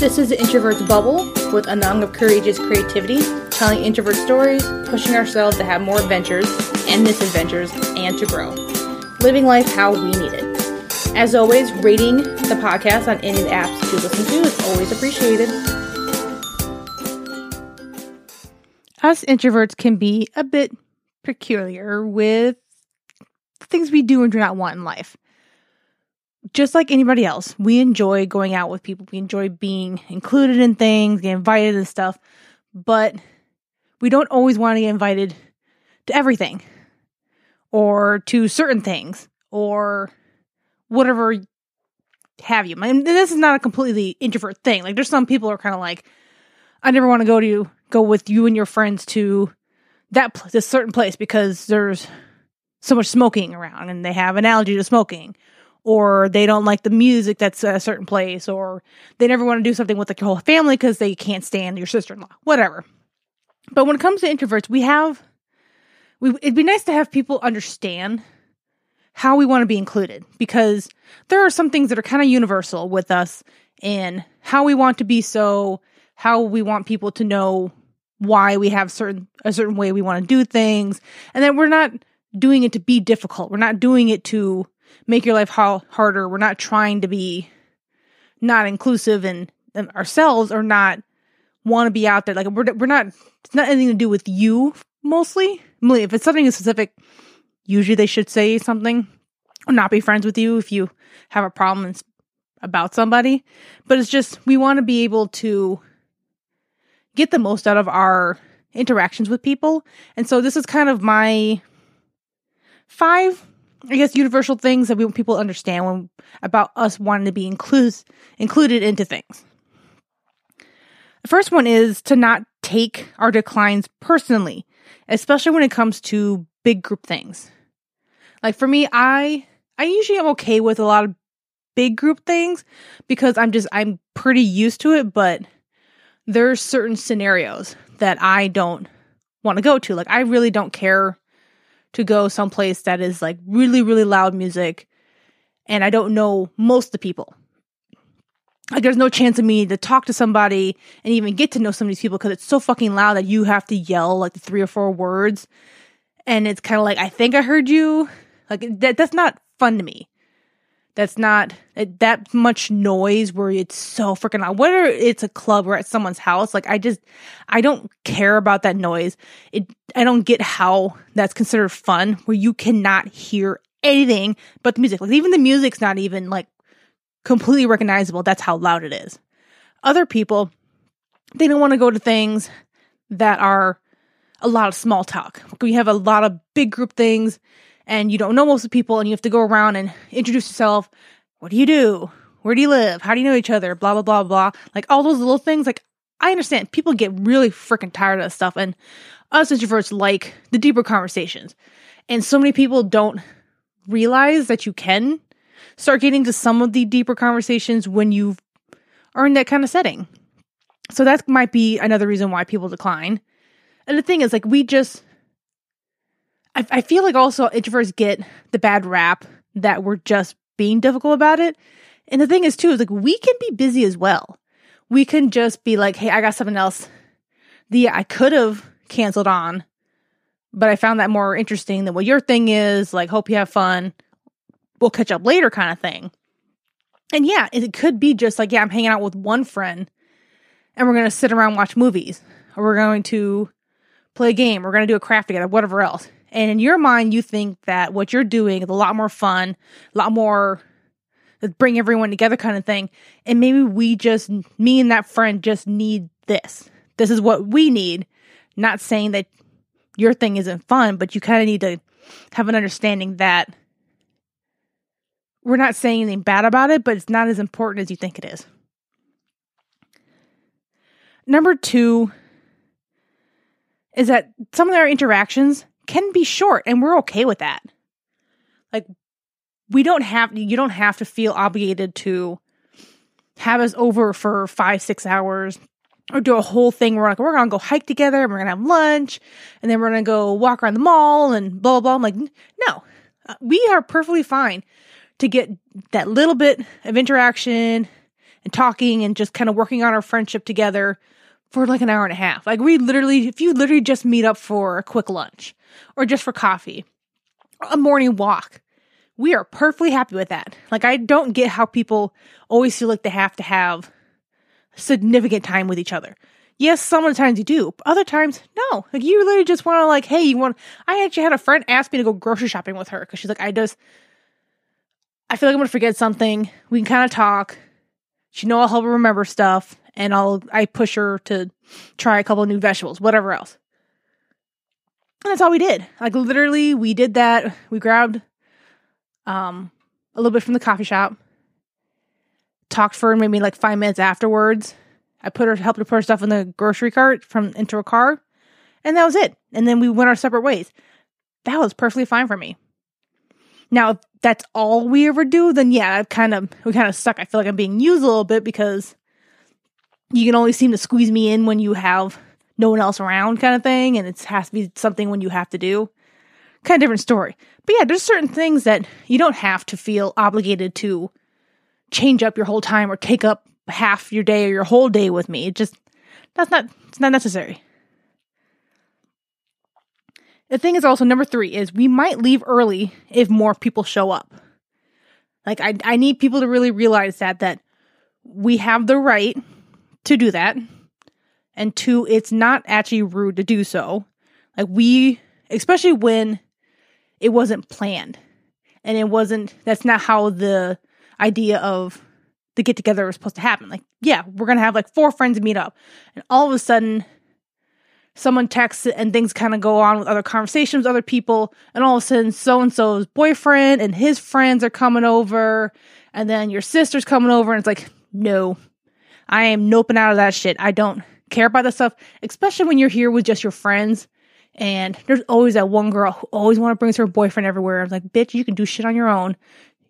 This is the Introvert's Bubble with a Anang of Courageous Creativity, telling introvert stories, pushing ourselves to have more adventures and misadventures, and to grow. Living life how we need it. As always, rating the podcast on any apps to listen to is always appreciated. Us introverts can be a bit peculiar with things we do and do not want in life just like anybody else, we enjoy going out with people. We enjoy being included in things, get invited and stuff, but we don't always want to get invited to everything or to certain things or whatever have you. And this is not a completely introvert thing. Like there's some people are kind of like, I never want to go to go with you and your friends to that pl- this certain place because there's so much smoking around and they have an allergy to smoking or they don't like the music that's at a certain place, or they never want to do something with like your whole family because they can't stand your sister in law, whatever. But when it comes to introverts, we have, we, it'd be nice to have people understand how we want to be included because there are some things that are kind of universal with us in how we want to be so, how we want people to know why we have certain, a certain way we want to do things. And then we're not doing it to be difficult. We're not doing it to, make your life ha- harder. We're not trying to be not inclusive and, ourselves or not want to be out there. Like we're we're not. It's not anything to do with you mostly. If it's something specific, usually they should say something or not be friends with you if you have a problem about somebody. But it's just we want to be able to get the most out of our interactions with people. And so this is kind of my five I guess universal things that we want people to understand when about us wanting to be included into things. The first one is to not take our declines personally, especially when it comes to big group things. Like for me, I I usually am okay with a lot of big group things because I'm just I'm pretty used to it, but there's certain scenarios that I don't want to go to. Like I really don't care to go someplace that is like really, really loud music and I don't know most of the people. Like there's no chance of me to talk to somebody and even get to know some of these people because it's so fucking loud that you have to yell like the three or four words. And it's kind of like, I think I heard you. Like that, that's not fun to me that's not that much noise where it's so freaking loud. Whether it's a club or at someone's house, like I just, I don't care about that noise. It, I don't get how that's considered fun where you cannot hear anything but the music. Like even the music's not even like completely recognizable. That's how loud it is. Other people, they don't want to go to things that are a lot of small talk. We have a lot of big group things and you don't know most of the people and you have to go around and introduce yourself. What do you do? Where do you live? How do you know each other? Blah, blah, blah, blah. Like all those little things. Like I understand people get really freaking tired of that stuff. And us introverts like the deeper conversations. And so many people don't realize that you can start getting to some of the deeper conversations when you are in that kind of setting. So that might be another reason why people decline. And the thing is, like, we just I, I feel like also introverts get the bad rap that we're just being difficult about it. And the thing is too, is like we can be busy as well. We can just be like, hey, I got something else. The I could have canceled on, but I found that more interesting than what your thing is. Like, hope you have fun. We'll catch up later, kind of thing. And yeah, it could be just like, yeah, I'm hanging out with one friend and we're going to sit around watch movies or we're going to play a game. We're going to do a craft together, whatever else. And in your mind, you think that what you're doing is a lot more fun, a lot more uh, bring everyone together kind of thing. And maybe we just, me and that friend just need this. This is what we need. Not saying that your thing isn't fun, but you kind of need to have an understanding that we're not saying anything bad about it, but it's not as important as you think it is. Number two is that some of our interactions can be short and we're okay with that. Like we don't have you don't have to feel obligated to have us over for 5 6 hours or do a whole thing where like we're to go hike together and we're to have lunch and then we're to go walk around the mall and blah blah blah. I'm like no. Uh, we are perfectly fine to get that little bit of interaction and talking and just kind of working on our friendship together for like an hour and a half. Like we literally, if you literally just meet up for a quick lunch or just for coffee, a morning walk, we are perfectly happy with that. Like I don't get how people always feel like they have to have significant time with each other. Yes, some of the times you do. Other times, no. Like you literally just want to like, hey, you want? I actually had a friend ask me to go grocery shopping with her because she's like, I just, I feel like I'm gonna forget something. We can kind of talk. She know I'll help her remember stuff, and I'll I push her to try a couple new vegetables, whatever else. And that's all we did. Like literally, we did that. We grabbed um a little bit from the coffee shop, talked for maybe like five minutes afterwards. I put her helped her put her stuff in the grocery cart from into her car, and that was it. And then we went our separate ways. That was perfectly fine for me. Now, if that's all we ever do, then yeah, I kind of we kind of suck. I feel like I'm being used a little bit because you can only seem to squeeze me in when you have no one else around, kind of thing, and it has to be something when you have to do. Kind of different story. But yeah, there's certain things that you don't have to feel obligated to change up your whole time or take up half your day or your whole day with me. It just that's not it's not necessary. The thing is also number three is we might leave early if more people show up. Like I I need people to really realize that that we have the right to do that. And two, it's not actually rude to do so. Like we especially when it wasn't planned. And it wasn't that's not how the idea of the get together was supposed to happen. Like, yeah, we're gonna have like four friends meet up. And all of a sudden someone texts and things kind of go on with other conversations with other people and all of a sudden so and so's boyfriend and his friends are coming over and then your sister's coming over and it's like no i am noping out of that shit i don't care about that stuff especially when you're here with just your friends and there's always that one girl who always want to bring her boyfriend everywhere. I'm like, bitch, you can do shit on your own.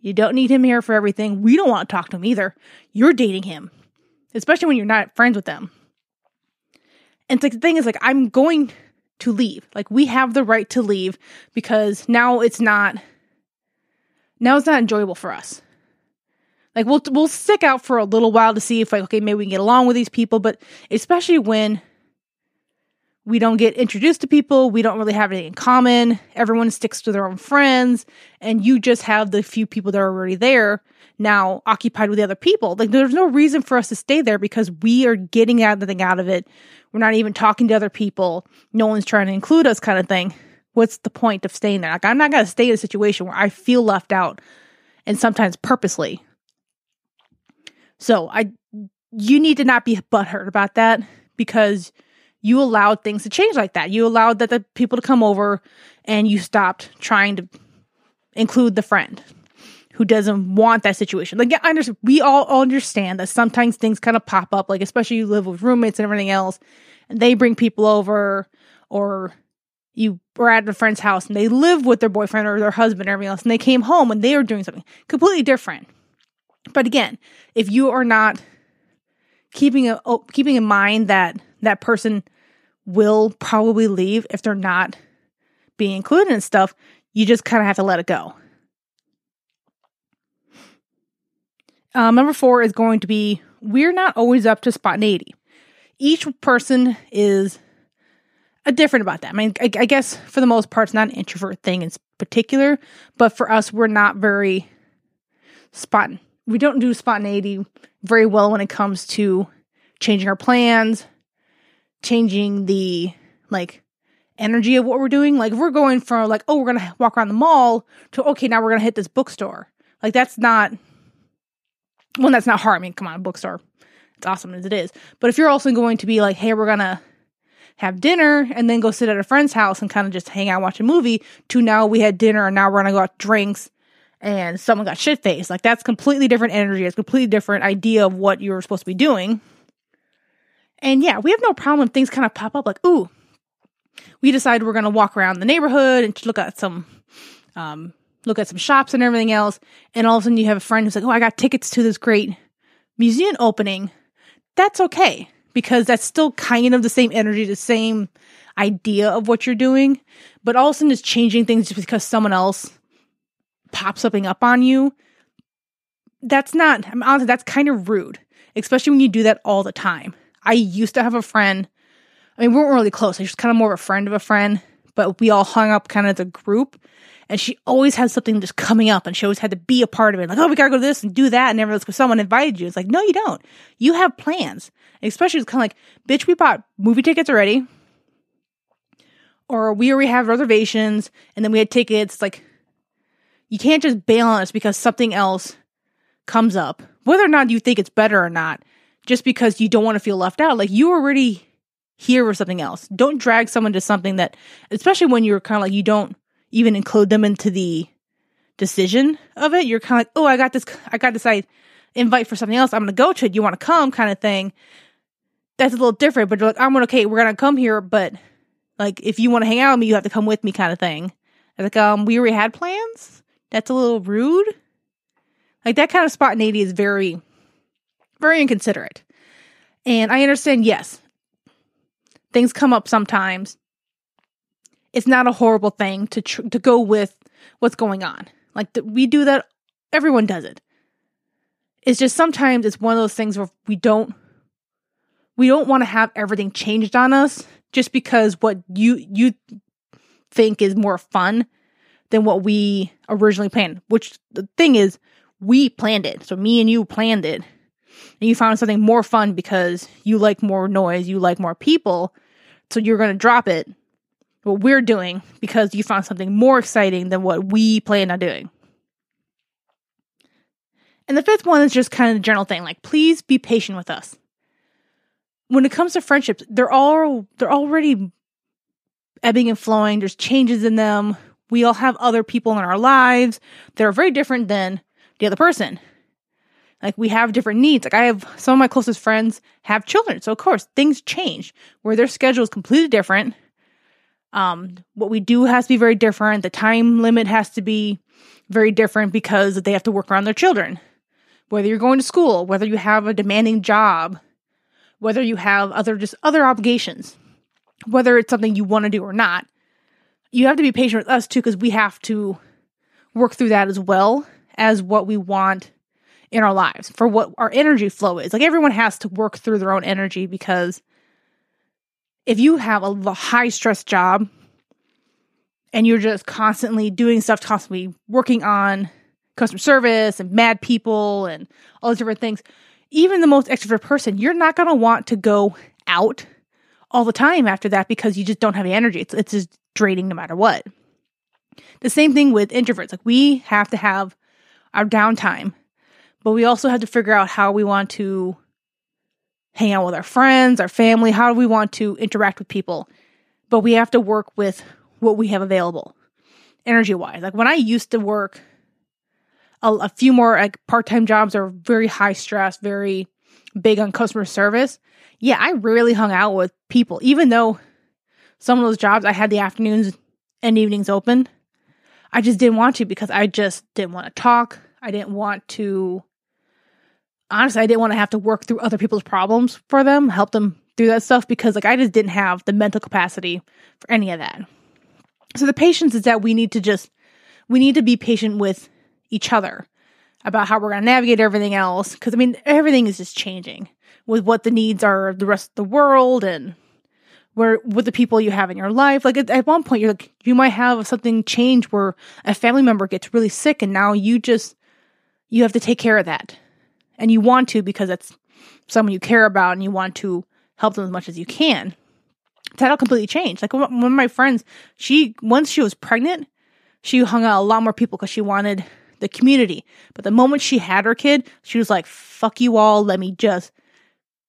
You don't need him here for everything. We don't want to talk to him either. You're dating him, especially when you're not friends with them. And like the thing is, like, I'm going to leave. Like, we have the right to leave because now it's not, now it's not enjoyable for us. Like, we'll, we'll stick out for a little while to see if, like, okay, maybe we can get along with these people, but especially when we don't get introduced to people, we don't really have anything in common, everyone sticks to their own friends, and you just have the few people that are already there now occupied with the other people. Like, there's no reason for us to stay there because we are getting anything out of it we're not even talking to other people. No one's trying to include us, kind of thing. What's the point of staying there? Like, I'm not going to stay in a situation where I feel left out and sometimes purposely. So, I, you need to not be butthurt about that because you allowed things to change like that. You allowed that the people to come over and you stopped trying to include the friend who doesn't want that situation. Like, I understand. We all understand that sometimes things kind of pop up, like especially you live with roommates and everything else, and they bring people over, or you were at a friend's house and they live with their boyfriend or their husband or everything else, and they came home and they were doing something completely different. But again, if you are not keeping a keeping in mind that that person will probably leave if they're not being included in stuff, you just kind of have to let it go. Um, number four is going to be we're not always up to spontaneity. Each person is a different about that. I mean, I, I guess for the most part, it's not an introvert thing in particular, but for us, we're not very spot. We don't do spontaneity very well when it comes to changing our plans, changing the like energy of what we're doing. Like if we're going from like, oh, we're gonna walk around the mall to okay, now we're gonna hit this bookstore. Like that's not one that's not hard. I mean, come on, bookstore. It's awesome as it is. But if you're also going to be like, hey, we're gonna have dinner and then go sit at a friend's house and kind of just hang out, watch a movie, to now we had dinner and now we're gonna go out drinks and someone got shit faced. Like that's completely different energy. It's completely different idea of what you're supposed to be doing. And yeah, we have no problem things kind of pop up like, ooh, we decide we're gonna walk around the neighborhood and look at some um, look at some shops and everything else, and all of a sudden you have a friend who's like, "Oh, I got tickets to this great museum opening." That's okay because that's still kind of the same energy, the same idea of what you're doing, but all of a sudden it's changing things just because someone else pops something up on you. That's not. I'm honestly, that's kind of rude. especially when you do that all the time. I used to have a friend. I mean, we weren't really close. I was kind of more of a friend of a friend, but we all hung up kind of as a group. And she always had something just coming up and she always had to be a part of it. Like, oh, we gotta go to this and do that. And never someone invited you. It's like, no, you don't. You have plans. And especially it's kind of like, bitch, we bought movie tickets already. Or we already have reservations and then we had tickets. Like, you can't just bail on us because something else comes up. Whether or not you think it's better or not, just because you don't want to feel left out. Like, you already here for something else. Don't drag someone to something that, especially when you're kind of like, you don't even include them into the decision of it. You're kind of like, oh, I got this, I got this I invite for something else. I'm going to go to it. You want to come kind of thing. That's a little different, but you're like, I'm going to, okay, we're going to come here, but like, if you want to hang out with me, you have to come with me kind of thing. like, um, we already had plans. That's a little rude. Like that kind of spontaneity is very, very inconsiderate. And I understand, yes, things come up sometimes it's not a horrible thing to tr- to go with what's going on. Like we do that, everyone does it. It's just sometimes it's one of those things where we don't we don't want to have everything changed on us just because what you you think is more fun than what we originally planned. Which the thing is, we planned it. So me and you planned it. And you found something more fun because you like more noise, you like more people. So you're going to drop it what we're doing because you found something more exciting than what we plan on doing. And the fifth one is just kind of the general thing like, please be patient with us. When it comes to friendships, they're all they're already ebbing and flowing. There's changes in them. We all have other people in our lives that are very different than the other person. Like we have different needs. Like I have some of my closest friends have children. So of course things change where their schedule is completely different um, what we do has to be very different. The time limit has to be very different because they have to work around their children. Whether you're going to school, whether you have a demanding job, whether you have other just other obligations, whether it's something you want to do or not, you have to be patient with us too because we have to work through that as well as what we want in our lives for what our energy flow is. Like everyone has to work through their own energy because if you have a high stress job and you're just constantly doing stuff, constantly working on customer service and mad people and all those different things, even the most extrovert person, you're not going to want to go out all the time after that because you just don't have the energy. It's, it's just draining no matter what. The same thing with introverts. Like we have to have our downtime, but we also have to figure out how we want to hang out with our friends, our family, how do we want to interact with people. But we have to work with what we have available energy wise. Like when I used to work a, a few more like part-time jobs are very high stress, very big on customer service. Yeah, I rarely hung out with people, even though some of those jobs I had the afternoons and evenings open. I just didn't want to because I just didn't want to talk. I didn't want to honestly, I didn't want to have to work through other people's problems for them, help them through that stuff because like I just didn't have the mental capacity for any of that. So the patience is that we need to just we need to be patient with each other about how we're going to navigate everything else because I mean everything is just changing with what the needs are of the rest of the world and where with the people you have in your life. Like at, at one point you're like you might have something change where a family member gets really sick and now you just you have to take care of that and you want to because it's someone you care about and you want to help them as much as you can. That'll completely change. Like one of my friends, she once she was pregnant, she hung out a lot more people because she wanted the community. But the moment she had her kid, she was like, "Fuck you all, let me just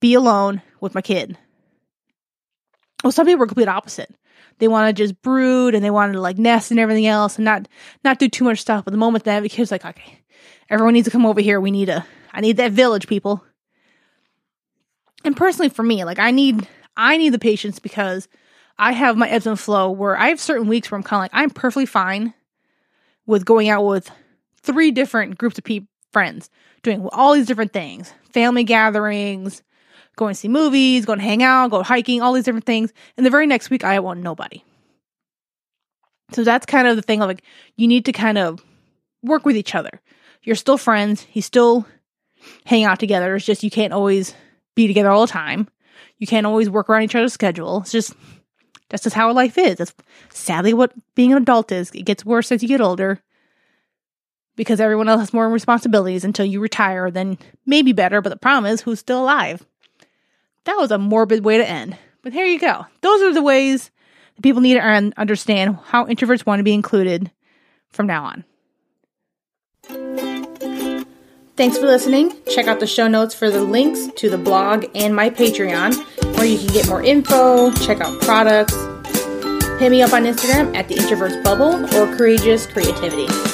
be alone with my kid." Well, some people are complete opposite. They want to just brood and they want to like nest and everything else and not not do too much stuff. But the moment that kid's like, "Okay, everyone needs to come over here. We need a I need that village, people. And personally for me, like I need I need the patience because I have my ebbs and flow where I have certain weeks where I'm kind of like I'm perfectly fine with going out with three different groups of people friends doing all these different things family gatherings going to see movies going to hang out go hiking all these different things and the very next week i want nobody so that's kind of the thing of like you need to kind of work with each other you're still friends You still hang out together. It's just you can't always be together all the time. You can't always work around each other's schedule. It's just that's just how life is. That's sadly what being an adult is. It gets worse as you get older because everyone else has more responsibilities until you retire. Then maybe better, but the problem is who's still alive. That was a morbid way to end. But here you go. Those are the ways that people need to understand how introverts want to be included from now on. Thanks for listening. Check out the show notes for the links to the blog and my Patreon, where you can get more info, check out products. Hit me up on Instagram at the Introverts Bubble or Courageous Creativity.